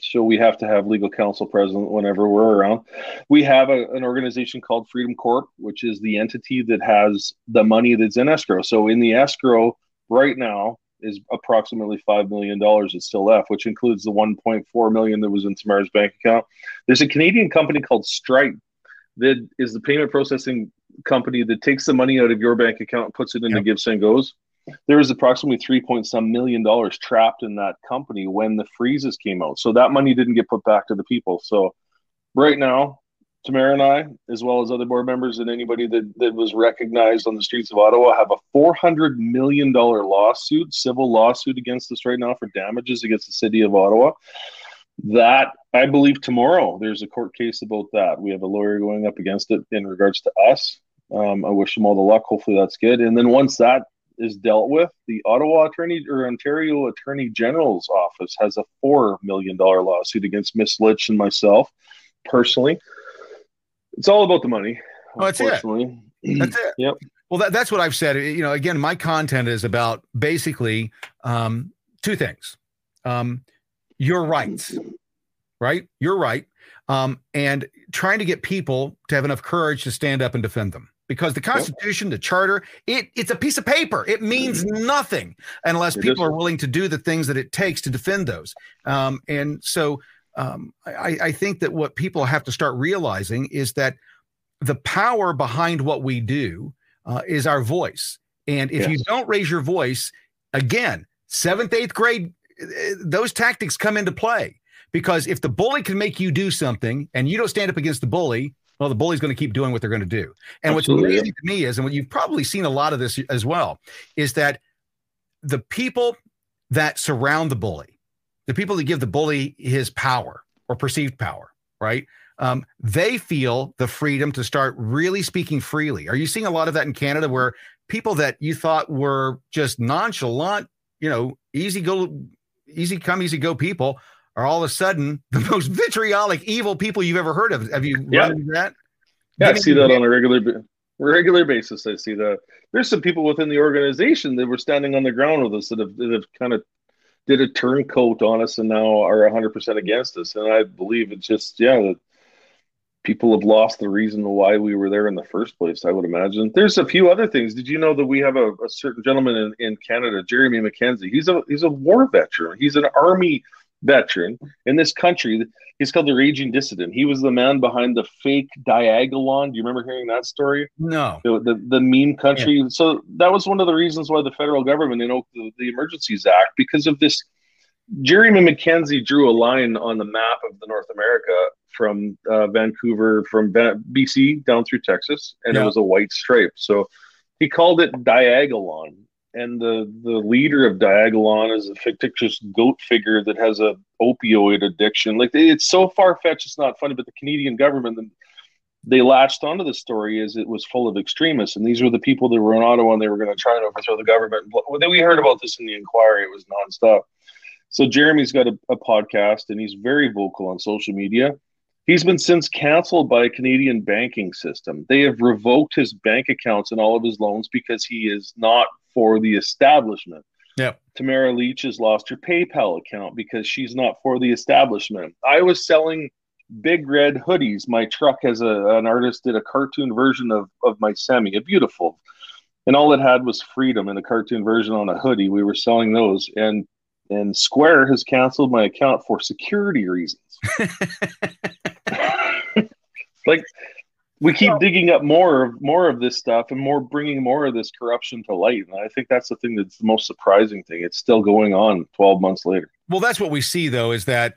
so we have to have legal counsel present whenever we're around. We have a, an organization called Freedom Corp, which is the entity that has the money that's in escrow. So in the escrow right now is approximately five million dollars that's still left, which includes the 1.4 million that was in Tamara's bank account. There's a Canadian company called Stripe that is the payment processing company that takes the money out of your bank account and puts it into Yep. GiveSendGo. There was approximately three point some million dollars trapped in that company when the freezes came out. So that money didn't get put back to the people. So right now, Tamara and I, as well as other board members and anybody that, that was recognized on the streets of Ottawa, have a $400 million lawsuit, civil lawsuit against us right now for damages against the city of Ottawa. That I believe tomorrow there's a court case about that. We have a lawyer going up against it in regards to us. Um, I wish them all the luck. Hopefully that's good. And then once that is dealt with, the Ottawa Attorney or Ontario Attorney General's office has a four million dollar lawsuit against Miss Lich and myself personally. It's all about the money. Oh, that's it. that's it Yep. well that, that's what i've said you know again my content is about basically um, two things um, your rights right your right um, and trying to get people to have enough courage to stand up and defend them because the Constitution, the Charter, it it's a piece of paper. It means nothing unless people are willing to do the things that it takes to defend those. Um, and so um, I, I think that what people have to start realizing is that the power behind what we do uh, is our voice. And if yes. you don't raise your voice, again, seventh, eighth grade, uh, those tactics come into play. Because if the bully can make you do something and you don't stand up against the bully, well, the bully's going to keep doing what they're going to do. And Absolutely. what's amazing to me is, and what you've probably seen a lot of this as well, is that the people that surround the bully, the people that give the bully his power or perceived power, right? Um, they feel the freedom to start really speaking freely. Are you seeing a lot of that in Canada where people that you thought were just nonchalant, you know, easy go, easy come, easy go people are all of a sudden the most vitriolic, evil people you've ever heard of? Have you yeah. that? Yeah, I see that on a regular regular basis. I see that. There's some people within the organization that were standing on the ground with us that have, that have kind of did a turncoat on us and now are 100% against us. And I believe it's just, yeah, that people have lost the reason why we were there in the first place, I would imagine. There's a few other things. Did you know that we have a, a certain gentleman in, in Canada, Jeremy MacKenzie? He's a he's a war veteran. He's an army veteran in this country. He's called the Raging Dissident. He was the man behind the fake Diagolon. Do you remember hearing that story? No. The, the, the meme country. Yeah. So that was one of the reasons why the federal government invoked the, the Emergencies Act because of this. Jeremy MacKenzie drew a line on the map of the North America from uh, Vancouver, from BC down through Texas, and yeah. it was a white stripe. So he called it Diagolon and the the leader of Diagolon is a fictitious goat figure that has a opioid addiction. Like it's so far fetched, it's not funny. But the Canadian government they latched onto the story as it was full of extremists, and these were the people that were in Ottawa and they were going to try and overthrow the government. We heard about this in the inquiry; it was nonstop. So Jeremy's got a, a podcast, and he's very vocal on social media. He's been since canceled by a Canadian banking system. They have revoked his bank accounts and all of his loans because he is not for the establishment. Yeah. Tamara Lich has lost her PayPal account because she's not for the establishment. I was selling big red hoodies. My truck has a an artist did a cartoon version of of my semi, a beautiful, and all it had was freedom and a cartoon version on a hoodie. We were selling those, and and Square has canceled my account for security reasons. like we keep well, digging up more of more of this stuff and more bringing more of this corruption to light. And i think that's the thing that's the most surprising thing. It's still going on 12 months later. Well that's what we see though is that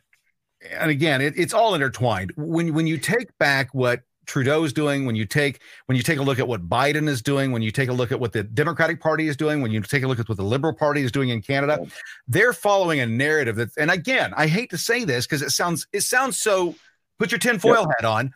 and again it, it's all intertwined. When when you take back what Trudeau's doing, when you take when you take a look at what Biden is doing, when you take a look at what the Democratic Party is doing, when you take a look at what the Liberal Party is doing in Canada, they're following a narrative that and again, I hate to say this because it sounds it sounds so put your tinfoil yep. hat on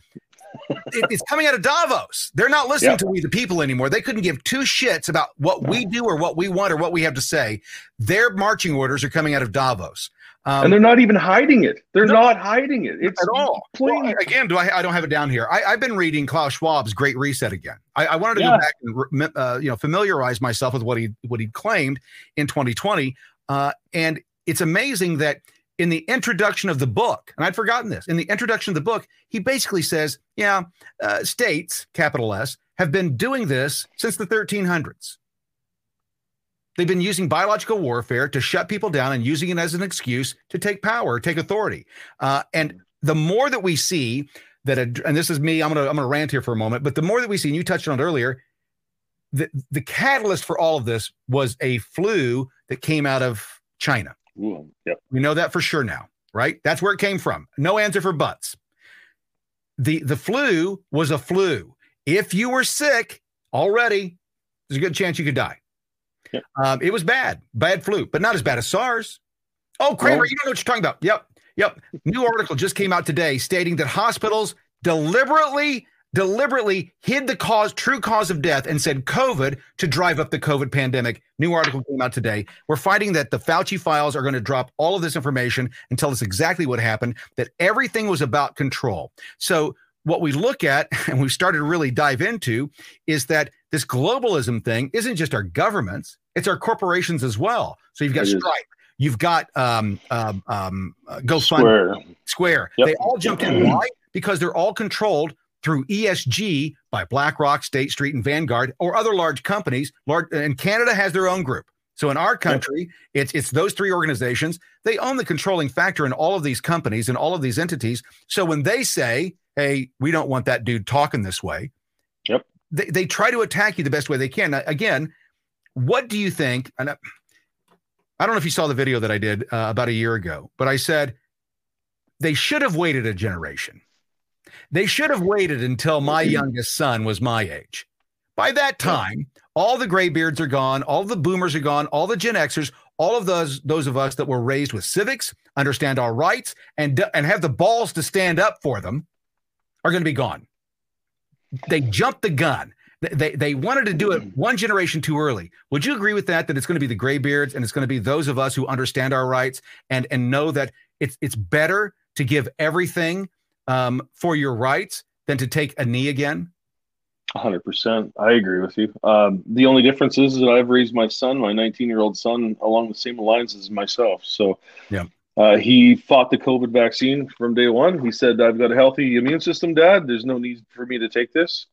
it, it's coming out of Davos. They're not listening to we the people anymore. They couldn't give two shits about what we do or what we want or what we have to say. Their marching orders are coming out of Davos. Um, and they're not even hiding it. They're no, not hiding it. It's at all. Well, again, do I? I don't have it down here. I, have been reading Klaus Schwab's Great Reset again. I, I wanted to yeah. go back and uh, you know familiarize myself with what he what he claimed in 2020. Uh, and it's amazing that in the introduction of the book, and I'd forgotten this, in the introduction of the book, he basically says, yeah, uh, states, capital S, have been doing this since the 1300s. They've been using biological warfare to shut people down and using it as an excuse to take power, take authority. Uh, and the more that we see that, a, and this is me, I'm gonna I'm gonna rant here for a moment, but the more that we see, and you touched on it earlier, the the catalyst for all of this was a flu that came out of China. Ooh, yep. We know that for sure now, right? That's where it came from. No answer for butts. The the flu was a flu. If you were sick already, there's a good chance you could die. Yep. Um, it was bad, bad flu, but not as bad as SARS. Oh, Cramer, well, you don't know what you're talking about. Yep, yep. New article just came out today stating that hospitals deliberately deliberately hid the cause, true cause of death, and said COVID to drive up the COVID pandemic. New article came out today. We're finding that the Fauci files are going to drop all of this information and tell us exactly what happened, that everything was about control. So, what we look at and we've started to really dive into is that this globalism thing isn't just our governments, it's our corporations as well. So, you've got Stripe. You've got um, um, um, uh, GoFundMe, Square. Square. Yep. They all jumped in. Why? Because they're all controlled through ESG by BlackRock, State Street, and Vanguard, or other large companies. Large, and Canada has their own group. So in our country, it's it's those three organizations. They own the controlling factor in all of these companies and all of these entities. So when they say, "Hey, we don't want that dude talking this way," yep, they, they try to attack you the best way they can. Now, again, what do you think? And I, I don't know if you saw the video that I did uh, about a year ago, but I said they should have waited a generation. They should have waited until my youngest son was my age. By that time, all the graybeards are gone, all the boomers are gone, all the Gen Xers, all of those those of us that were raised with civics, understand our rights, and and have the balls to stand up for them, are going to be gone. They jumped the gun. They, they wanted to do it one generation too early. Would you agree with that? That it's going to be the graybeards and it's going to be those of us who understand our rights and and know that it's it's better to give everything um, for your rights than to take a knee again. hundred percent. I agree with you. Um, the only difference is that I've raised my son, my 19 year old son, along the same lines as myself. So yeah. Uh, he fought the COVID vaccine from day one. He said, I've got a healthy immune system, Dad. There's no need for me to take this.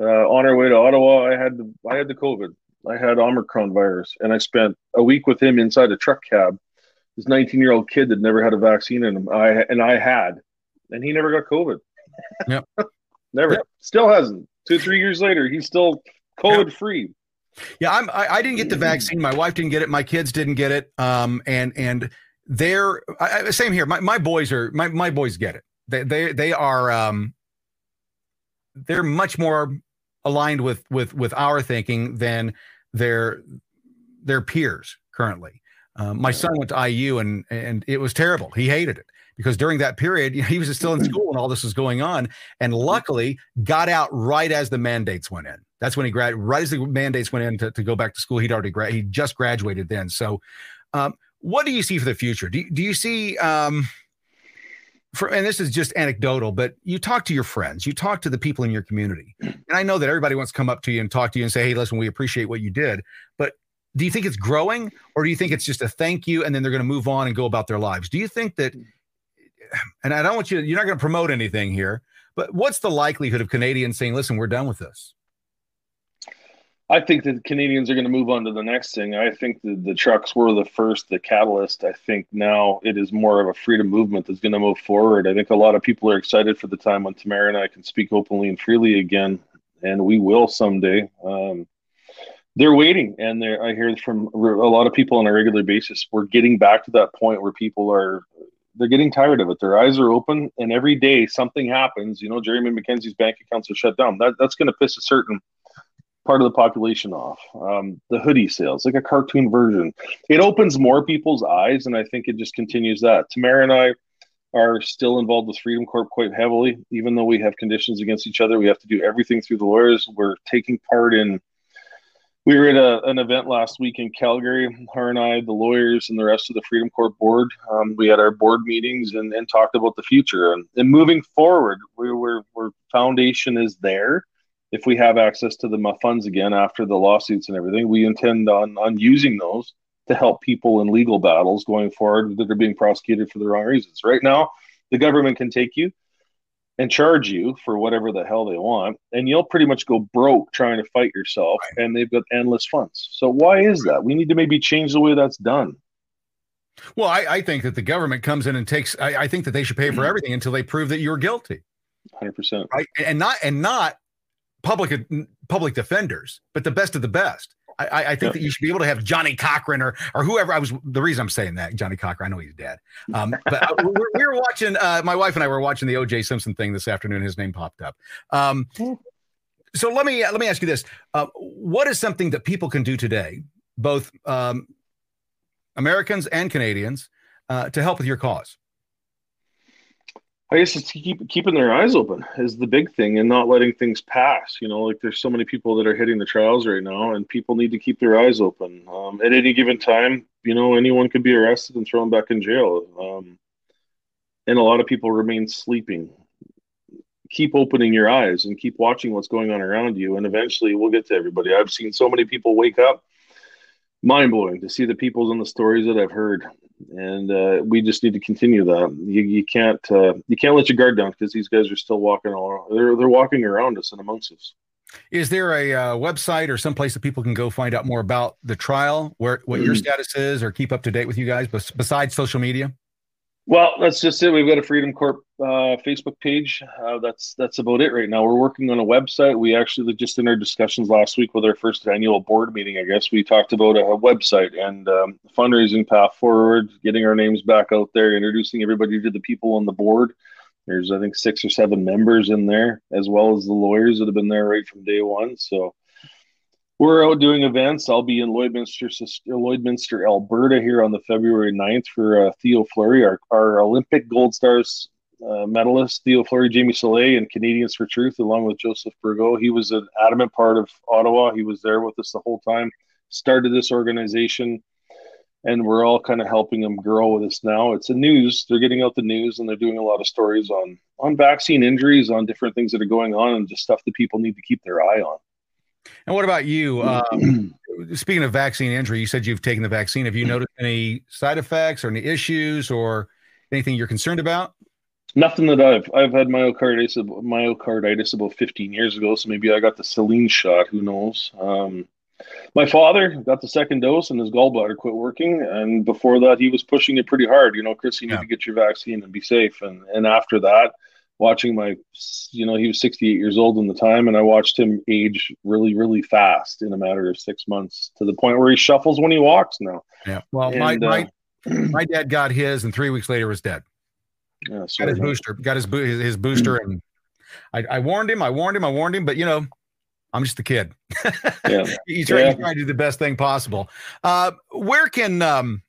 Uh, on our way to Ottawa, I had the I had the COVID. I had Omicron virus, and I spent a week with him inside a truck cab. This 19 year old kid that never had a vaccine in him, I and I had, and he never got COVID. Yep. never. Yep. Still hasn't. Two three years later, he's still COVID yep. free. Yeah, I'm. I, I, didn't get the vaccine. My wife didn't get it. My kids didn't get it. Um, and and they're I, same here. My my boys are my my boys get it. They they they are um they're much more aligned with with with our thinking than their their peers currently. Um, my son went to IU and and it was terrible. He hated it because during that period he was still in school and all this was going on, and luckily got out right as the mandates went in. That's when he grad right as the mandates went in to, to go back to school. He'd already grad he just graduated then. So, um, what do you see for the future? Do do you see um, for, and this is just anecdotal, but you talk to your friends, you talk to the people in your community. And I know that everybody wants to come up to you and talk to you and say, hey, listen, we appreciate what you did. But do you think it's growing or do you think it's just a thank you and then they're going to move on and go about their lives? Do you think that, and I don't want you, you're not going to promote anything here, but what's the likelihood of Canadians saying, listen, we're done with this? I think that the Canadians are going to move on to the next thing. I think that the trucks were the first, the catalyst. I think now it is more of a freedom movement that's going to move forward. I think a lot of people are excited for the time when Tamara and I can speak openly and freely again, and we will someday. Um, they're waiting, and they're, I hear from a lot of people on a regular basis. We're getting back to that point where people are they're getting tired of it. Their eyes are open, and every day something happens. You know, Jeremy MacKenzie's bank accounts are shut down. That that's going to piss a certain part of the population off. Um, the hoodie sales, like a cartoon version, it opens more people's eyes, and I think it just continues that. Tamara and I are still involved with Freedom Corp quite heavily, even though we have conditions against each other. We have to do everything through the lawyers. We're taking part in. We were at a, an event last week in Calgary. Her and I, the lawyers, and the rest of the Freedom Corp board. Um, we had our board meetings and, and talked about the future and, and moving forward. We were, we're foundation is there if we have access to the funds again after the lawsuits and everything, we intend on on using those to help people in legal battles going forward that are being prosecuted for the wrong reasons. Right now, the government can take you and charge you for whatever the hell they want, and you'll pretty much go broke trying to fight yourself, right. and they've got endless funds. So why is that? We need to maybe change the way that's done. Well, I, I think that the government comes in and takes. I, I think that they should pay for everything until they prove that you're guilty. Hundred percent. Right, and not and not public public defenders, but the best of the best. I, I think that you should be able to have Johnnie Cochran or or whoever. I was the reason I'm saying that Johnnie Cochran. I know he's dead. Um, but uh, we, we, were watching. Uh, my wife and I were watching the O.J. Simpson thing this afternoon. His name popped up. Um, so let me let me ask you this: uh, What is something that people can do today, both um, Americans and Canadians, uh, to help with your cause? I guess it's keep keeping their eyes open is the big thing and not letting things pass. You know, like there's so many people that are hitting the trials right now, and people need to keep their eyes open. Um, at any given time, you know, anyone could be arrested and thrown back in jail. Um, and a lot of people remain sleeping. Keep opening your eyes and keep watching what's going on around you, and eventually we'll get to everybody. I've seen so many people wake up. Mind blowing to see the people and the stories that I've heard and uh, we just need to continue that. You, you can't uh, you can't let your guard down because these guys are still walking all around. They're they're walking around us and amongst us. Is there a uh, website or someplace that people can go find out more about the trial, where what your mm-hmm. status is, or keep up to date with you guys, besides social media? Well, that's just it. We've got a Freedom Corp uh, Facebook page. Uh, that's that's about it right now. We're working on a website. We actually just in our discussions last week with our first annual board meeting. I guess we talked about a, website and um, fundraising path forward, getting our names back out there, introducing everybody to the people on the board. There's I think six or seven members in there, as well as the lawyers that have been there right from day one. So we're out doing events. I'll be in Lloydminster, Lloydminster, Alberta here on the February 9th for uh, Theo Fleury, our, our Olympic Gold Stars uh, medalist, Theo Fleury, Jamie Soleil, and Canadians for Truth, along with Joseph Bourgault. He was an adamant part of Ottawa. He was there with us the whole time, started this organization, and we're all kind of helping him grow with us now. It's a news. They're getting out the news and they're doing a lot of stories on on vaccine injuries, on different things that are going on, and just stuff that people need to keep their eye on. And what about you? Um, speaking of vaccine injury, you said you've taken the vaccine. Have you noticed any side effects or any issues or anything you're concerned about? Nothing that I've I've had myocarditis myocarditis about 15 years ago, so maybe I got the saline shot. Who knows? Um, my father got the second dose and his gallbladder quit working, and before that he was pushing it pretty hard. You know, Chris, you need yeah. to get your vaccine and be safe. And and after that, watching my, you know, he was 68 years old in the time, and I watched him age really, really fast in a matter of six months to the point where he shuffles when he walks now. Yeah. Well, and, my, my, uh, my dad got his, and three weeks later was dead. Yeah, got his booster, got his, his, his booster, and I, I warned him, I warned him, I warned him, but you know, I'm just a kid. yeah. he's, trying, yeah. he's trying to do the best thing possible. Uh, where can um,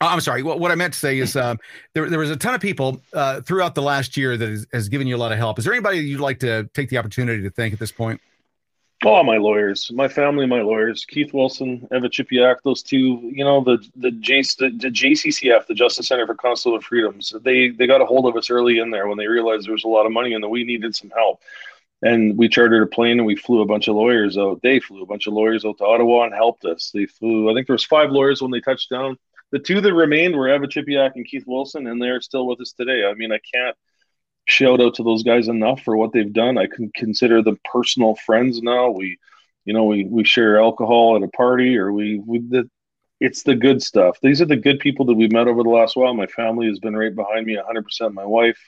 I'm sorry. What, what I meant to say is um, there, there was a ton of people uh, throughout the last year that has, has, given you a lot of help. Is there anybody you'd like to take the opportunity to thank at this point? Oh, my lawyers, my family, my lawyers, Keith Wilson, Eva Chipiuk, those two, you know, the the, J, the, the JCCF, the Justice Center for Consular Freedoms, they they got a hold of us early in there when they realized there was a lot of money and that we needed some help. And we chartered a plane and we flew a bunch of lawyers out. They flew a bunch of lawyers out to Ottawa and helped us. They flew, I think there was five lawyers when they touched down the two that remained were Eva Chipiuk and Keith Wilson, and they're still with us today. I mean, I can't shout out to those guys enough for what they've done. I can consider them personal friends now. We, you know, we we share alcohol at a party, or we we the, it's the good stuff. These are the good people that we've met over the last while. My family has been right behind me, 100%. My wife.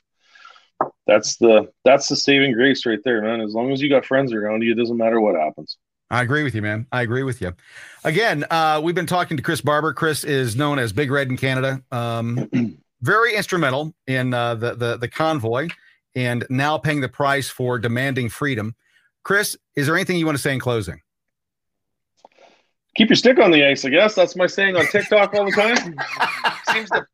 That's the that's the saving grace right there, man. As long as you got friends around you, it doesn't matter what happens. I agree with you, man. I agree with you. Again, uh, we've been talking to Chris Barber. Chris is known as Big Red in Canada. Um, very instrumental in uh, the, the the convoy, and now paying the price for demanding freedom. Chris, is there anything you want to say in closing? Keep your stick on the ice. I guess that's my saying on TikTok all the time. Seems to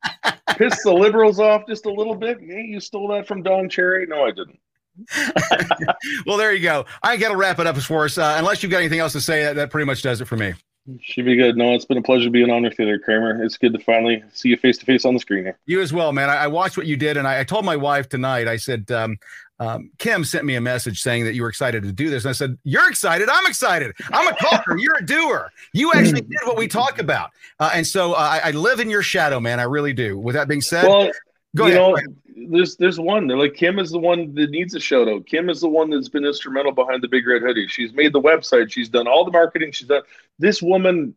piss the liberals off just a little bit. Hey, you stole that from Don Cherry. No, I didn't. well, there you go. I got to wrap it up as for us. Uh, unless you've got anything else to say, that, that pretty much does it for me. Should be good. No, it's been a pleasure being on with you there, Cramer. It's good to finally see you face to face on the screen here. You as well, man. I, I watched what you did, and I, I told my wife tonight. I said, um, um, Kim sent me a message saying that you were excited to do this, and I said, "You're excited. I'm excited. I'm a talker. You're a doer. You actually did what we talk about." Uh, and so uh, I, I, live in your shadow, man. I really do. With that being said, well, Go you ahead, know, there's there's one. They're like Kim is the one that needs a shout out. Kim is the one that's been instrumental behind the big red hoodie. She's made the website. She's done all the marketing. She's done this woman.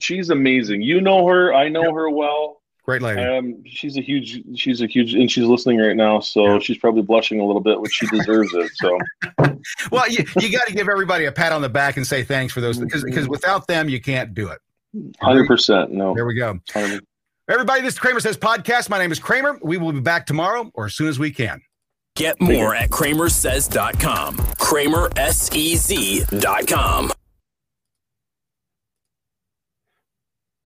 She's amazing. You know her. I know her well. Great lady. Um, she's a huge. She's a huge, and she's listening right now. So yeah. she's probably blushing a little bit, which she deserves it. So. well, you you got to give everybody a pat on the back and say thanks for those because because without them you can't do it. Hundred percent. No. There we go. 100%. Everybody, this is CramerSez Podcast. My name is Cramer. We will be back tomorrow or as soon as we can. Get more at cramersez.com. CramerSez.com.